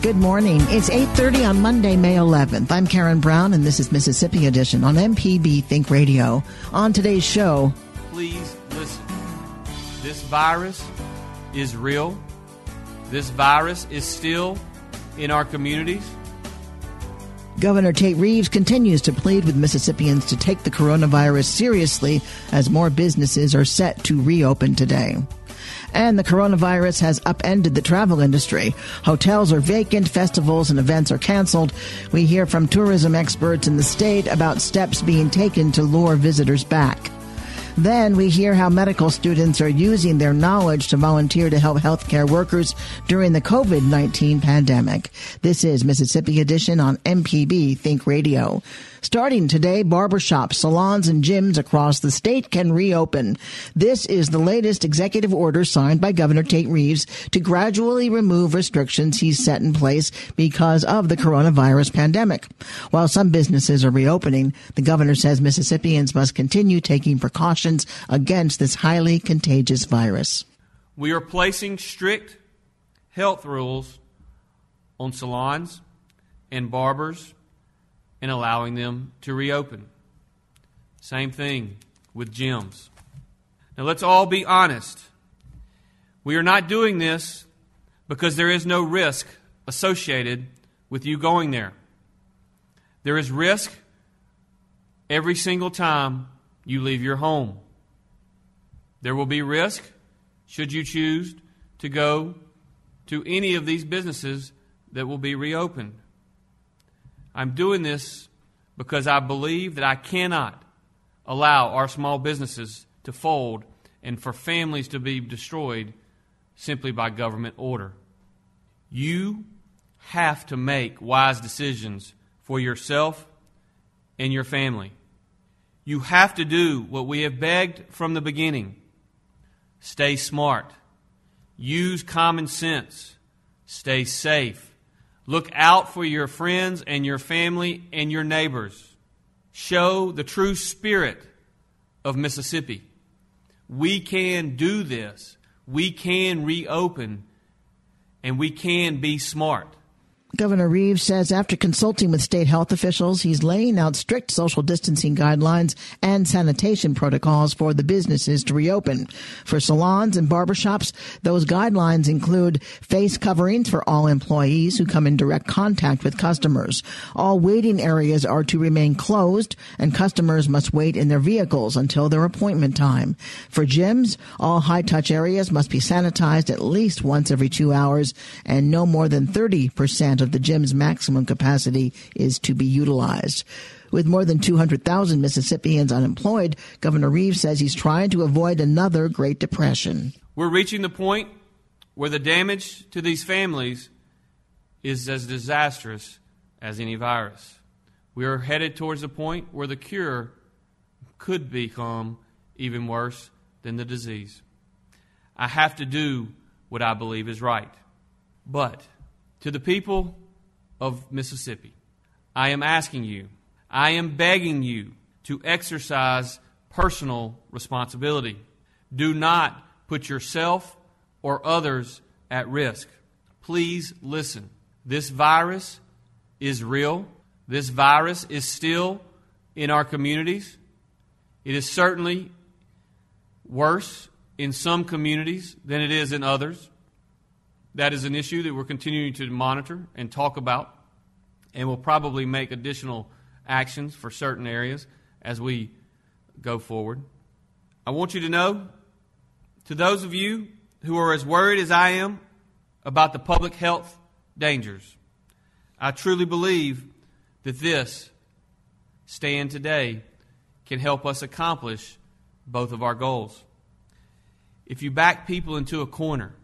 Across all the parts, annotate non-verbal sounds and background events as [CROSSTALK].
Good morning. It's 8:30 on Monday, May 11th. I'm Karen Brown and this is Mississippi Edition on MPB Think Radio. On today's show, please listen. This virus is real. This virus is still in our communities. Governor Tate Reeves continues to plead with Mississippians to take the coronavirus seriously as more businesses are set to reopen today. And the coronavirus has upended the travel industry. Hotels are vacant, festivals and events are canceled. We hear from tourism experts in the state about steps being taken to lure visitors back. Then we hear how medical students are using their knowledge to volunteer to help healthcare workers during the COVID 19 pandemic. This is Mississippi Edition on MPB Think Radio. Starting today, barbershops, salons, and gyms across the state can reopen. This is the latest executive order signed by Governor Tate Reeves to gradually remove restrictions he's set in place because of the coronavirus pandemic. While some businesses are reopening, the governor says Mississippians must continue taking precautions against this highly contagious virus. We are placing strict health rules on salons and barbers and allowing them to reopen. Same thing with gyms. Now let's all be honest. We are not doing this because there is no risk associated with you going there. There is risk every single time you leave your home. There will be risk should you choose to go to any of these businesses that will be reopened. I'm doing this because I believe that I cannot allow our small businesses to fold and for families to be destroyed simply by government order. You have to make wise decisions for yourself and your family. You have to do what we have begged from the beginning stay smart, use common sense, stay safe Look out for your friends and your family and your neighbors. Show the true spirit of Mississippi. We can do this. We can reopen and we can be smart. Governor Reeves says after consulting with state health officials, he's laying out strict social distancing guidelines and sanitation protocols for the businesses to reopen. For salons and barbershops, those guidelines include face coverings for all employees who come in direct contact with customers. All waiting areas are to remain closed and customers must wait in their vehicles until their appointment time. For gyms, all high touch areas must be sanitized at least once every two hours and no more than 30% of the gym's maximum capacity is to be utilized. With more than 200,000 Mississippians unemployed, Governor Reeves says he's trying to avoid another Great Depression. We're reaching the point where the damage to these families is as disastrous as any virus. We are headed towards the point where the cure could become even worse than the disease. I have to do what I believe is right. But to the people of Mississippi, I am asking you, I am begging you to exercise personal responsibility. Do not put yourself or others at risk. Please listen. This virus is real. This virus is still in our communities. It is certainly worse in some communities than it is in others. That is an issue that we're continuing to monitor and talk about, and we'll probably make additional actions for certain areas as we go forward. I want you to know, to those of you who are as worried as I am about the public health dangers, I truly believe that this stand today can help us accomplish both of our goals. If you back people into a corner,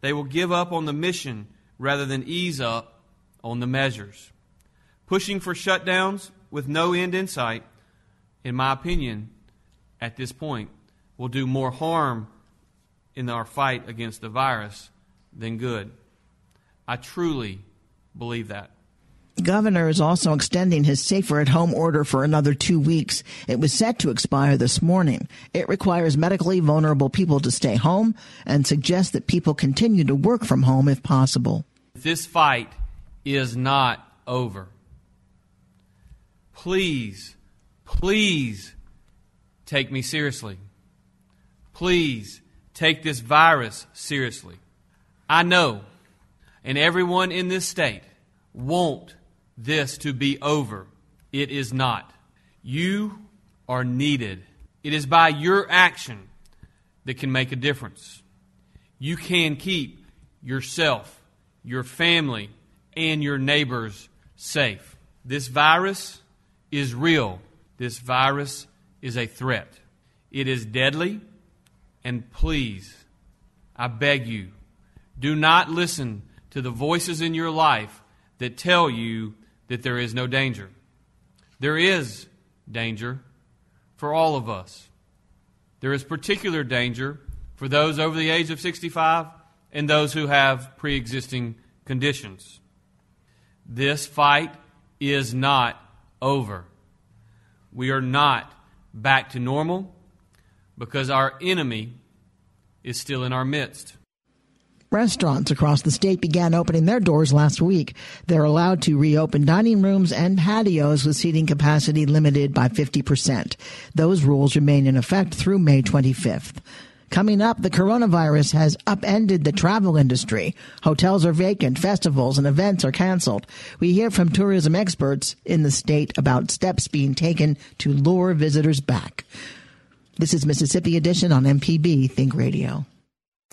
They will give up on the mission rather than ease up on the measures. Pushing for shutdowns with no end in sight, in my opinion, at this point, will do more harm in our fight against the virus than good. I truly believe that. Governor is also extending his safer at home order for another two weeks. It was set to expire this morning. It requires medically vulnerable people to stay home and suggests that people continue to work from home if possible. This fight is not over. Please, please take me seriously. Please take this virus seriously. I know, and everyone in this state won't this to be over. It is not. You are needed. It is by your action that can make a difference. You can keep yourself, your family, and your neighbors safe. This virus is real. This virus is a threat. It is deadly. And please, I beg you, do not listen to the voices in your life that tell you that there is no danger. There is danger for all of us. There is particular danger for those over the age of 65 and those who have pre existing conditions. This fight is not over. We are not back to normal because our enemy is still in our midst. Restaurants across the state began opening their doors last week. They're allowed to reopen dining rooms and patios with seating capacity limited by 50%. Those rules remain in effect through May 25th. Coming up, the coronavirus has upended the travel industry. Hotels are vacant, festivals and events are canceled. We hear from tourism experts in the state about steps being taken to lure visitors back. This is Mississippi Edition on MPB Think Radio.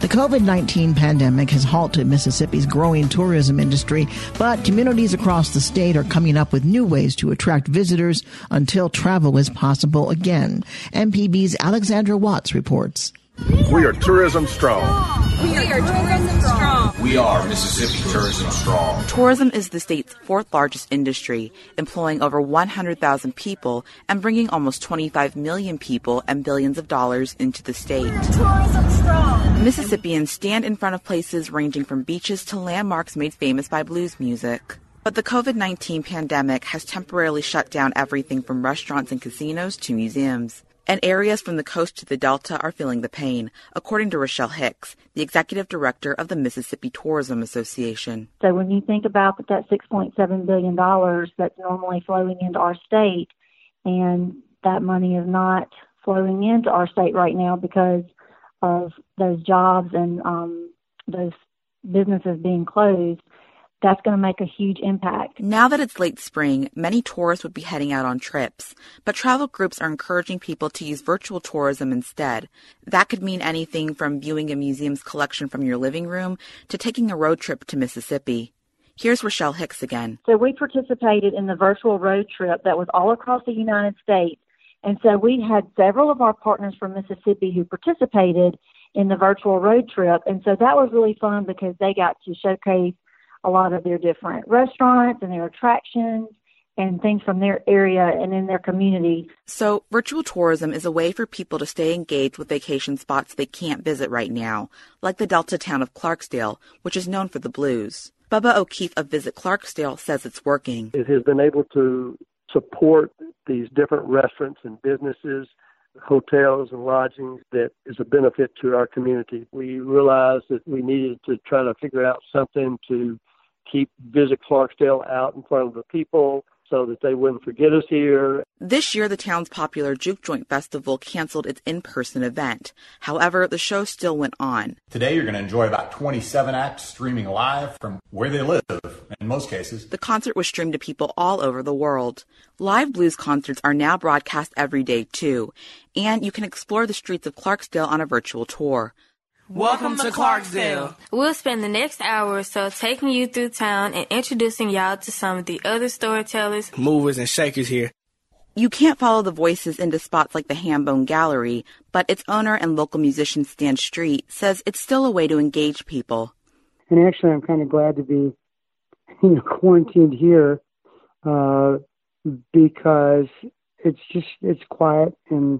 The COVID 19 pandemic has halted Mississippi's growing tourism industry, but communities across the state are coming up with new ways to attract visitors until travel is possible again. MPB's Alexandra Watts reports. We are tourism strong. We are tourism strong. We are Mississippi Tourism Strong. Tourism is the state's fourth largest industry, employing over 100,000 people and bringing almost 25 million people and billions of dollars into the state. Tourism strong. Mississippians stand in front of places ranging from beaches to landmarks made famous by blues music. But the COVID 19 pandemic has temporarily shut down everything from restaurants and casinos to museums and areas from the coast to the Delta are feeling the pain, according to Rochelle Hicks, the executive director of the Mississippi Tourism Association. So when you think about that $6.7 billion that's normally flowing into our state, and that money is not flowing into our state right now because of those jobs and um, those businesses being closed, that's going to make a huge impact. Now that it's late spring, many tourists would be heading out on trips, but travel groups are encouraging people to use virtual tourism instead. That could mean anything from viewing a museum's collection from your living room to taking a road trip to Mississippi. Here's Rochelle Hicks again. So we participated in the virtual road trip that was all across the United States. And so we had several of our partners from Mississippi who participated in the virtual road trip. And so that was really fun because they got to showcase a lot of their different restaurants and their attractions and things from their area and in their community. So, virtual tourism is a way for people to stay engaged with vacation spots they can't visit right now, like the Delta town of Clarksdale, which is known for the blues. Bubba O'Keefe of Visit Clarksdale says it's working. It has been able to support these different restaurants and businesses, hotels and lodgings that is a benefit to our community. We realized that we needed to try to figure out something to keep Visit Clarksdale out in front of the people. so that they wouldn't forget us here. This year, the town's popular Juke Joint Festival canceled its in person event. However, the show still went on. Today, you're going to enjoy about 27 acts streaming live from where they live, in most cases. The concert was streamed to people all over the world. Live blues concerts are now broadcast every day, too, and you can explore the streets of Clarksdale on a virtual tour. Welcome to Clarksdale. We'll spend the next hour or so taking you through town and introducing y'all to some of the other storytellers, movers, and shakers here. You can't follow the voices into spots like the Hambone Gallery, but its owner and local musician Stan Street says it's still a way to engage people. And actually, I'm kind of glad to be [LAUGHS] you know, quarantined here uh, because it's just it's quiet and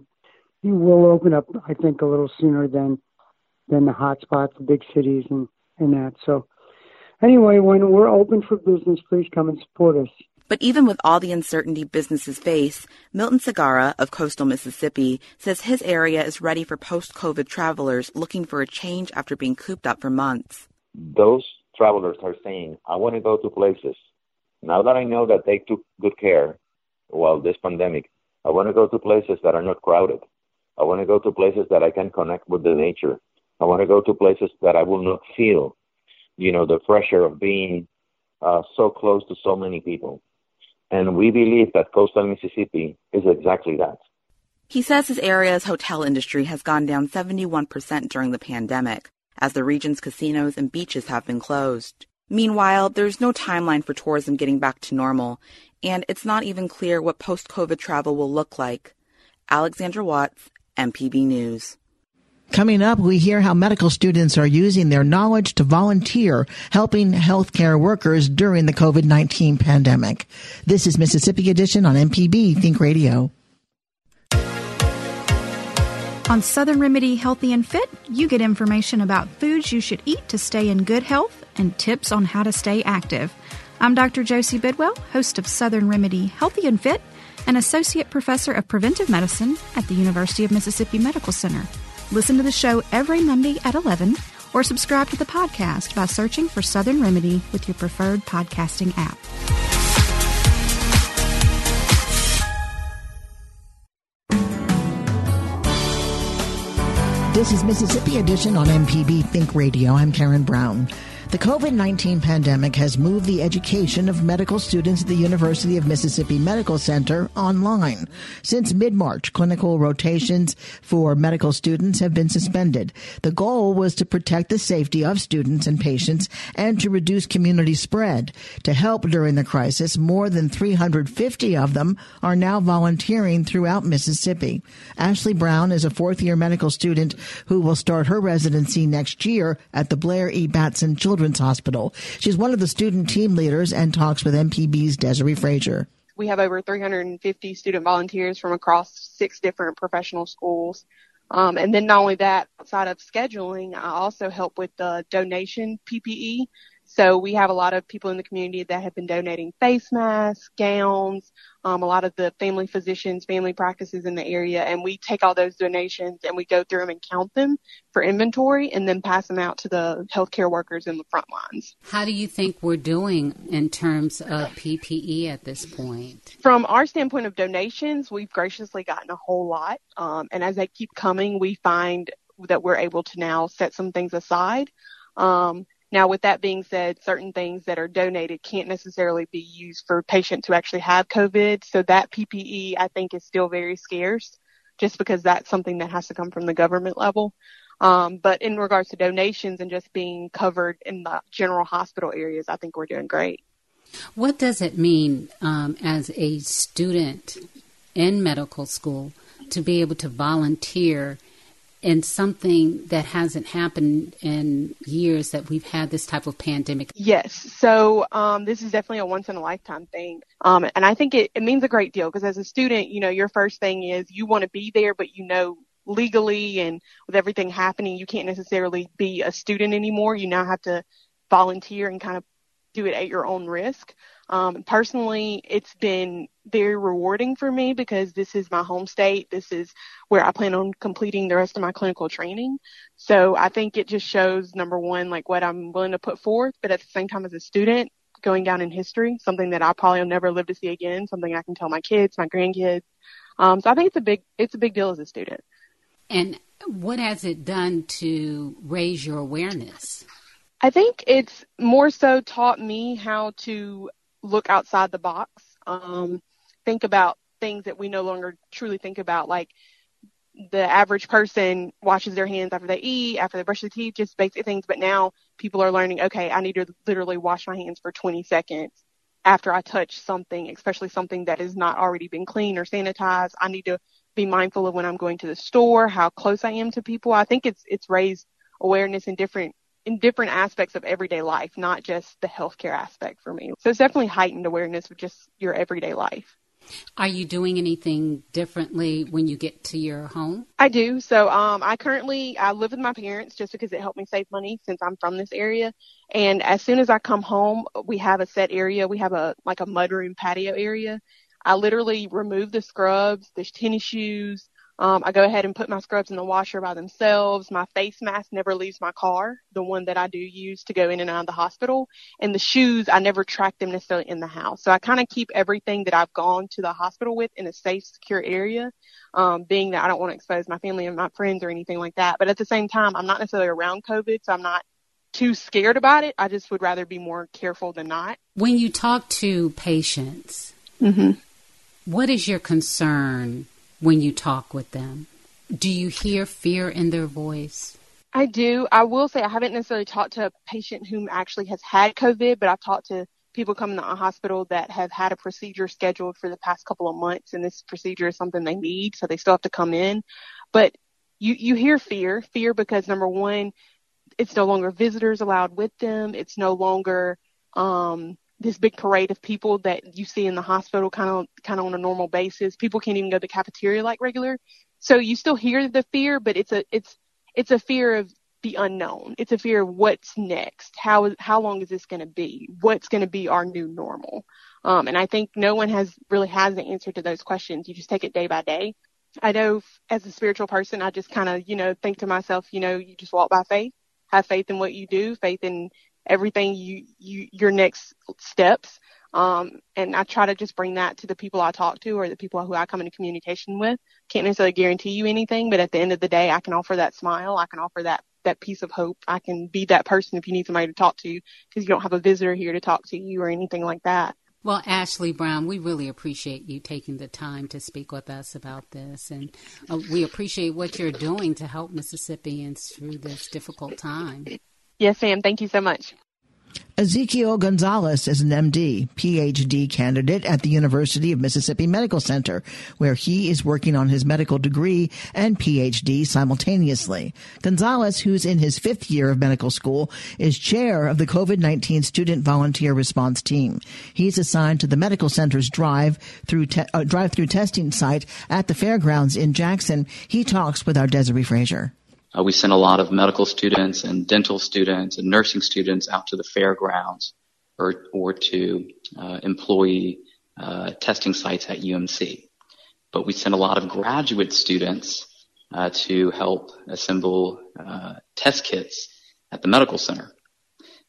you will open up, I think, a little sooner than than the hot spots, the big cities, and, and that. So, anyway, when we're open for business, please come and support us. But even with all the uncertainty businesses face, Milton Segarra of coastal Mississippi says his area is ready for post COVID travelers looking for a change after being cooped up for months. Those travelers are saying, I want to go to places. Now that I know that they took good care while this pandemic, I want to go to places that are not crowded. I want to go to places that I can connect with the nature. I want to go to places that I will not feel, you know, the pressure of being uh, so close to so many people. And we believe that coastal Mississippi is exactly that. He says his area's hotel industry has gone down 71% during the pandemic, as the region's casinos and beaches have been closed. Meanwhile, there's no timeline for tourism getting back to normal, and it's not even clear what post COVID travel will look like. Alexandra Watts, MPB News. Coming up, we hear how medical students are using their knowledge to volunteer, helping healthcare workers during the COVID-19 pandemic. This is Mississippi Edition on MPB Think Radio. On Southern Remedy Healthy and Fit, you get information about foods you should eat to stay in good health and tips on how to stay active. I'm Dr. Josie Bidwell, host of Southern Remedy Healthy and Fit, and Associate Professor of Preventive Medicine at the University of Mississippi Medical Center. Listen to the show every Monday at 11 or subscribe to the podcast by searching for Southern Remedy with your preferred podcasting app. This is Mississippi Edition on MPB Think Radio. I'm Karen Brown. The COVID 19 pandemic has moved the education of medical students at the University of Mississippi Medical Center online. Since mid March, clinical rotations for medical students have been suspended. The goal was to protect the safety of students and patients and to reduce community spread. To help during the crisis, more than 350 of them are now volunteering throughout Mississippi. Ashley Brown is a fourth year medical student who will start her residency next year at the Blair E. Batson Children's Children's Hospital. She's one of the student team leaders and talks with MPB's Desiree Frazier. We have over 350 student volunteers from across six different professional schools. Um, and then not only that, outside of scheduling, I also help with the donation PPE. So we have a lot of people in the community that have been donating face masks, gowns, um, a lot of the family physicians, family practices in the area, and we take all those donations and we go through them and count them for inventory and then pass them out to the healthcare workers in the front lines. How do you think we're doing in terms of PPE at this point? From our standpoint of donations, we've graciously gotten a whole lot. Um, and as they keep coming, we find that we're able to now set some things aside. Um, now, with that being said, certain things that are donated can't necessarily be used for patients who actually have COVID. So that PPE, I think, is still very scarce just because that's something that has to come from the government level. Um, but in regards to donations and just being covered in the general hospital areas, I think we're doing great. What does it mean um, as a student in medical school to be able to volunteer and something that hasn't happened in years that we've had this type of pandemic? Yes. So um, this is definitely a once in a lifetime thing. Um, and I think it, it means a great deal because as a student, you know, your first thing is you want to be there, but you know legally and with everything happening, you can't necessarily be a student anymore. You now have to volunteer and kind of do it at your own risk. Um, personally, it's been very rewarding for me because this is my home state. This is where I plan on completing the rest of my clinical training. So I think it just shows number one, like what I'm willing to put forth, but at the same time as a student, going down in history, something that I probably will never live to see again, something I can tell my kids, my grandkids. Um, so I think it's a big it's a big deal as a student. And what has it done to raise your awareness? I think it's more so taught me how to look outside the box, um, think about things that we no longer truly think about, like the average person washes their hands after they eat, after they brush their teeth, just basic things. But now people are learning, okay, I need to literally wash my hands for 20 seconds after I touch something, especially something that has not already been cleaned or sanitized. I need to be mindful of when I'm going to the store, how close I am to people. I think it's it's raised awareness in different in different aspects of everyday life, not just the healthcare aspect for me. So it's definitely heightened awareness of just your everyday life. Are you doing anything differently when you get to your home? I do. So um, I currently I live with my parents just because it helped me save money since I'm from this area. And as soon as I come home, we have a set area. We have a like a mudroom patio area. I literally remove the scrubs, the tennis shoes, um, I go ahead and put my scrubs in the washer by themselves. My face mask never leaves my car, the one that I do use to go in and out of the hospital. And the shoes, I never track them necessarily in the house. So I kind of keep everything that I've gone to the hospital with in a safe, secure area, um, being that I don't want to expose my family and my friends or anything like that. But at the same time, I'm not necessarily around COVID, so I'm not too scared about it. I just would rather be more careful than not. When you talk to patients, mm-hmm. what is your concern when you talk with them? Do you hear fear in their voice? I do. I will say I haven't necessarily talked to a patient who actually has had COVID, but I've talked to people coming to a hospital that have had a procedure scheduled for the past couple of months, and this procedure is something they need, so they still have to come in. But you you hear fear, fear because number one, it's no longer visitors allowed with them. It's no longer um, this big parade of people that you see in the hospital kind of kind of on a normal basis. People can't even go to the cafeteria like regular. So you still hear the fear, but it's a it's it's a fear of the unknown. It's a fear of what's next. How how long is this going to be? What's going to be our new normal? Um, and I think no one has really has the answer to those questions. You just take it day by day. I know as a spiritual person, I just kind of you know think to myself, you know, you just walk by faith, have faith in what you do, faith in everything you, you your next steps. Um, and I try to just bring that to the people I talk to or the people who I come into communication with. Can't necessarily guarantee you anything, but at the end of the day, I can offer that smile. I can offer that that piece of hope. I can be that person if you need somebody to talk to because you don't have a visitor here to talk to you or anything like that. Well, Ashley Brown, we really appreciate you taking the time to speak with us about this. And uh, we appreciate what you're doing to help Mississippians through this difficult time. Yes, Sam. Thank you so much. Ezekiel Gonzalez is an MD, PhD candidate at the University of Mississippi Medical Center, where he is working on his medical degree and PhD simultaneously. Gonzalez, who's in his fifth year of medical school, is chair of the COVID-19 Student Volunteer Response Team. He's assigned to the medical center's drive through te- uh, drive-through testing site at the fairgrounds in Jackson. He talks with our Desiree Frazier. Uh, we sent a lot of medical students and dental students and nursing students out to the fairgrounds or, or to uh, employee uh, testing sites at UMC. But we sent a lot of graduate students uh, to help assemble uh, test kits at the medical center.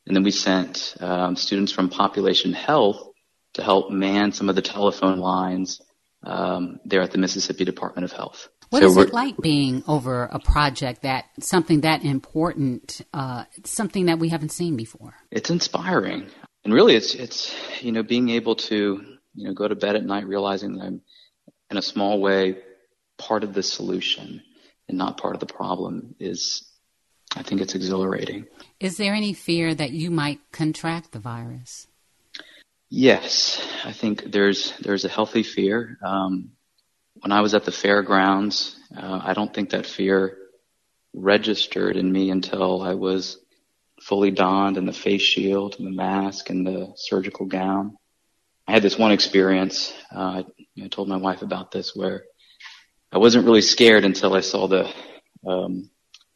And then we sent um, students from population health to help man some of the telephone lines um, there at the Mississippi Department of Health. What so is it like being over a project that something that important, uh, something that we haven't seen before? It's inspiring, and really, it's it's you know being able to you know go to bed at night realizing that I'm in a small way part of the solution and not part of the problem is I think it's exhilarating. Is there any fear that you might contract the virus? Yes, I think there's there's a healthy fear. Um, when I was at the fairgrounds, uh, I don't think that fear registered in me until I was fully donned in the face shield and the mask and the surgical gown. I had this one experience. Uh, I told my wife about this where I wasn't really scared until I saw the um,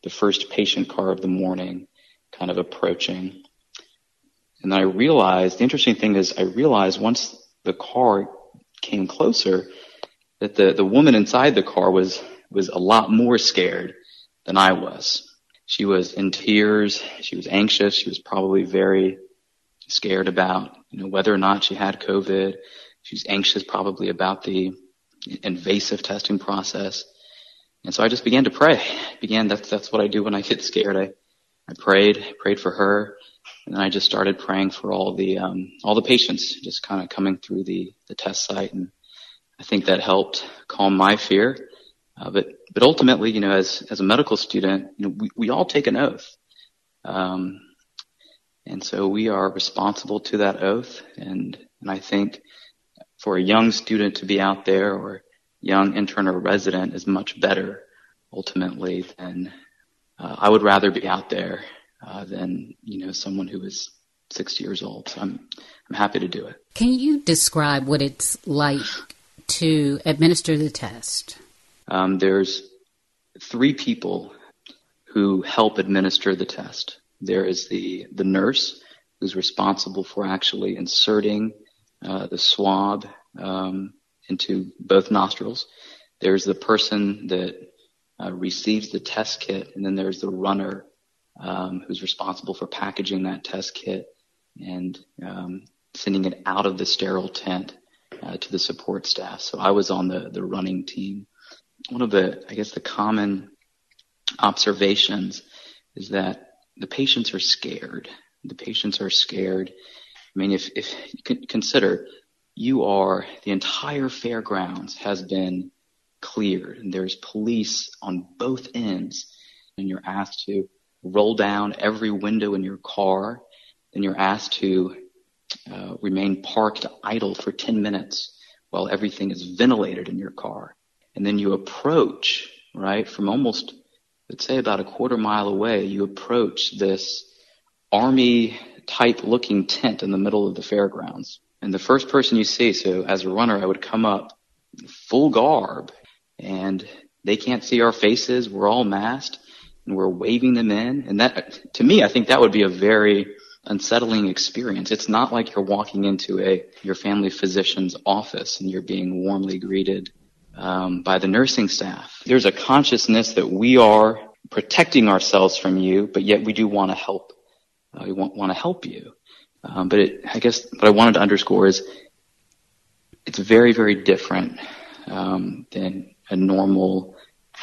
the first patient car of the morning kind of approaching. And then I realized the interesting thing is I realized once the car came closer that the, the woman inside the car was, was a lot more scared than I was. She was in tears. She was anxious. She was probably very scared about you know whether or not she had COVID. She's anxious probably about the invasive testing process. And so I just began to pray. Began that's that's what I do when I get scared. I I prayed, prayed for her, and then I just started praying for all the um, all the patients just kind of coming through the the test site, and I think that helped calm my fear. Uh, but but ultimately, you know, as as a medical student, you know, we we all take an oath, um, and so we are responsible to that oath. And and I think for a young student to be out there or young intern or resident is much better ultimately than uh, I would rather be out there uh, than you know someone who is 60 years old. So I'm I'm happy to do it. Can you describe what it's like to administer the test? Um, there's three people who help administer the test. There is the the nurse who's responsible for actually inserting uh, the swab um, into both nostrils. There's the person that uh, receives the test kit, and then there's the runner um, who's responsible for packaging that test kit and um, sending it out of the sterile tent uh, to the support staff. So I was on the the running team. One of the, I guess, the common observations is that the patients are scared. The patients are scared. I mean, if if you consider you are the entire fairgrounds has been cleared and there's police on both ends and you're asked to roll down every window in your car and you're asked to uh, remain parked idle for 10 minutes while everything is ventilated in your car and then you approach right from almost let's say about a quarter mile away you approach this army type looking tent in the middle of the fairgrounds and the first person you see, so as a runner, I would come up full garb and they can't see our faces. We're all masked and we're waving them in. And that, to me, I think that would be a very unsettling experience. It's not like you're walking into a, your family physician's office and you're being warmly greeted um, by the nursing staff. There's a consciousness that we are protecting ourselves from you, but yet we do want to help. Uh, we want, want to help you. Um, but it, I guess what I wanted to underscore is it's very, very different um, than a normal,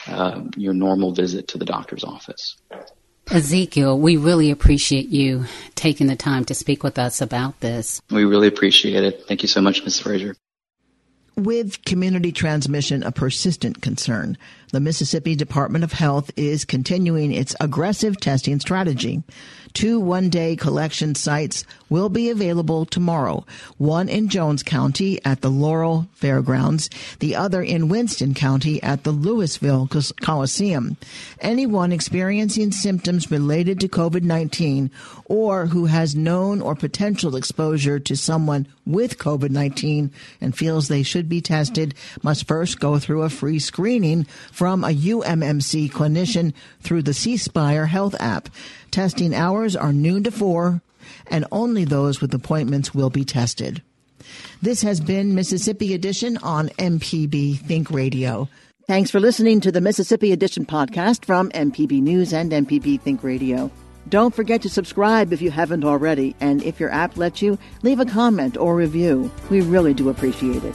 uh, your normal visit to the doctor's office. Ezekiel, we really appreciate you taking the time to speak with us about this. We really appreciate it. Thank you so much, Ms. Frazier. With community transmission a persistent concern, the Mississippi Department of Health is continuing its aggressive testing strategy. Two one day collection sites will be available tomorrow. One in Jones County at the Laurel Fairgrounds, the other in Winston County at the Louisville Coliseum. Anyone experiencing symptoms related to COVID-19 or who has known or potential exposure to someone with COVID-19 and feels they should be tested must first go through a free screening from a UMMC clinician through the C Spire Health app. Testing hours are noon to 4, and only those with appointments will be tested. This has been Mississippi Edition on MPB Think Radio. Thanks for listening to the Mississippi Edition podcast from MPB News and MPB Think Radio. Don't forget to subscribe if you haven't already, and if your app lets you, leave a comment or review. We really do appreciate it.